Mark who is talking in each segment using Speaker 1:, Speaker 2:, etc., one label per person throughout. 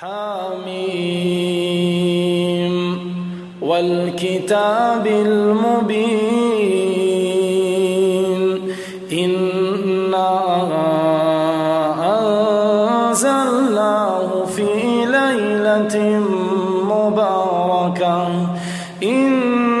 Speaker 1: حميم والكتاب المبين. إنا أنزلناه في ليلة مباركة. إنا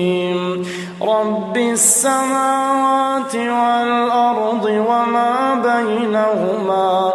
Speaker 1: رب السماوات والأرض وما بينهما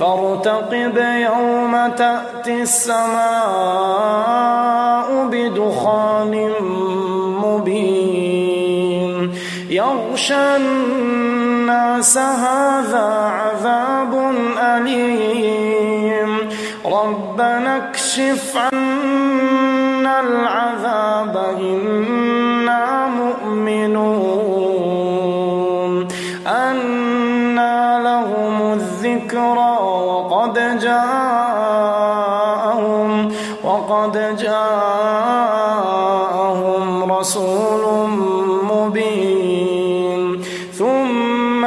Speaker 1: فارتقب يوم تأتي السماء بدخان مبين. يغشى الناس هذا عذاب أليم. ربنا اكشف عنا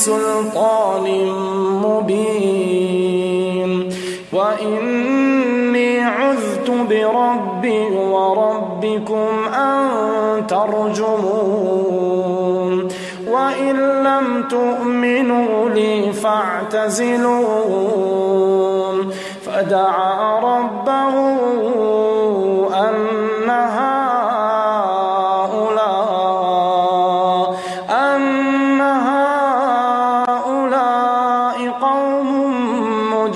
Speaker 1: بسلطان مبين. وإني عذت بربي وربكم أن ترجمون. وإن لم تؤمنوا لي فاعتزلون. فدعا ربه أن هؤلاء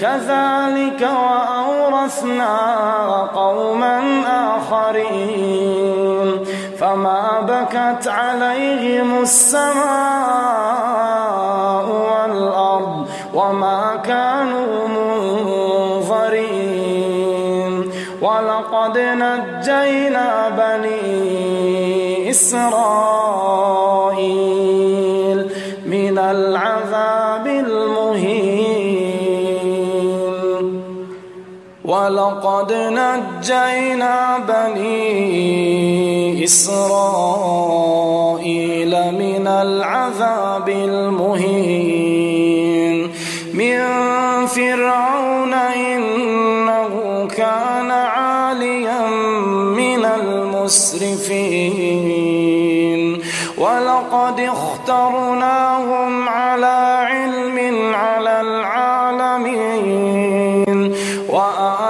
Speaker 1: كذلك وأورث وأورثنا قوما آخرين. فما بكت عليهم السماء والأرض وما كانوا منظرين. ولقد نجينا بني إسرائيل. ولقد نجينا بني إسرائيل من العذاب المهين. من فرعون إنه كان عاليا من المسرفين. ولقد اخترناهم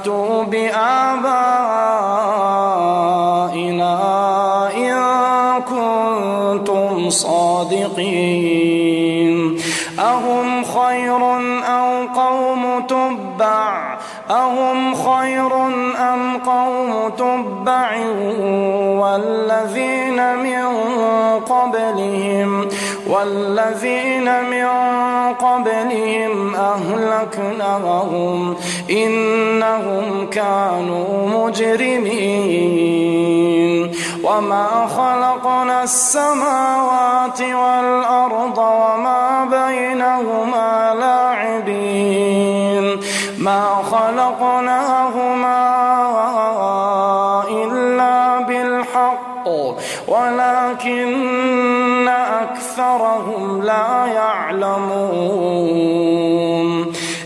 Speaker 1: فأتوا بآبائنا إن كنتم صادقين. أهم خير أو قوم تبع أهم خير أم قوم تبع والذين من قبلهم؟ والذين من قبلهم أهلكناهم إنهم كانوا مجرمين. وما خلقنا السماوات والأرض وما بالحق ولكن أكثرهم لا يعلمون.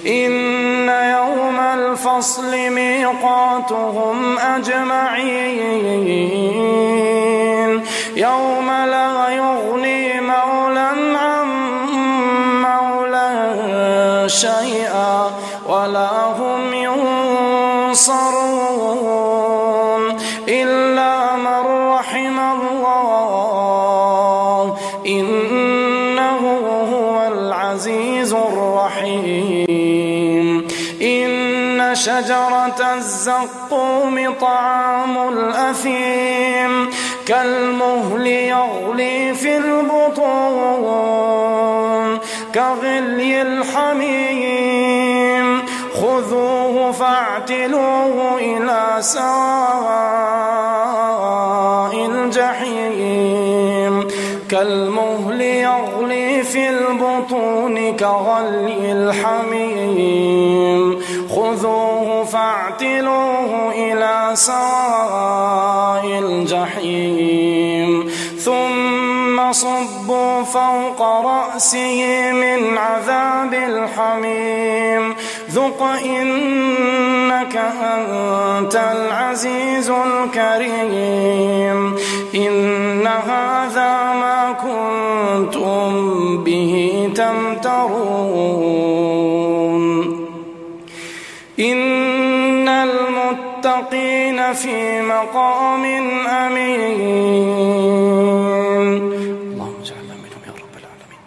Speaker 1: إن يوم الفصل ميقاتهم أجمعين. يوم لا يغني مولى عن مولى شيئا شجرة الزقوم طعام الأثيم كالمهل يغلي في البطون كغلي الحميم. خذوه فاعتلوه إلى سواء الجحيم. كالمهل يغلي في البطون كغلي الحميم. سواء الجحيم. ثم صبوا فوق رأسه من عذاب الحميم. ذق إنك أنت العزيز الكريم. إن هذا ما كنتم به تمترون. إن المتقين في مقام أمين. اللهم اجعلنا منهم يا رب العالمين.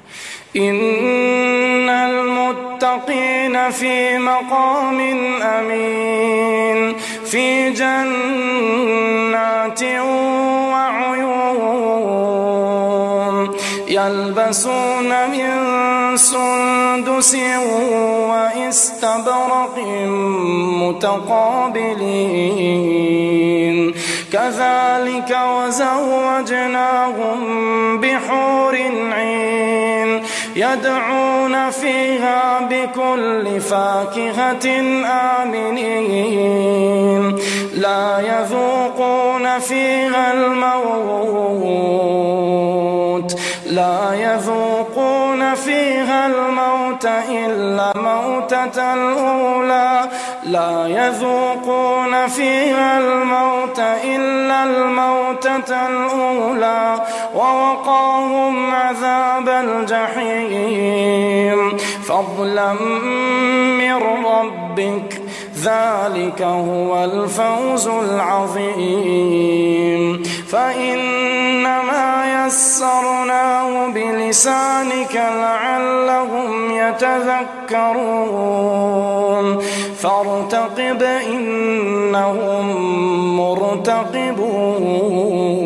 Speaker 1: إن المتقين في مقام أمين. في جنات وعيون يلبسون من سندس وإستبرق متقابلين. كذلك وزوجناهم بحور عين يدعون فيها بكل فاكهة آمنين. لا يذوقون فيها الموت لا يذوقون فيها الموت إلا موتة الأولى. لا يذوقون فيها الموت إلا الموتة الأولى. ووقاهم عذاب الجحيم. فضلا من ربك ذلك هو الفوز العظيم. فإنما يسرناه بلسانك لعلهم يتذكرون. فارتقب إنهم مرتقبون.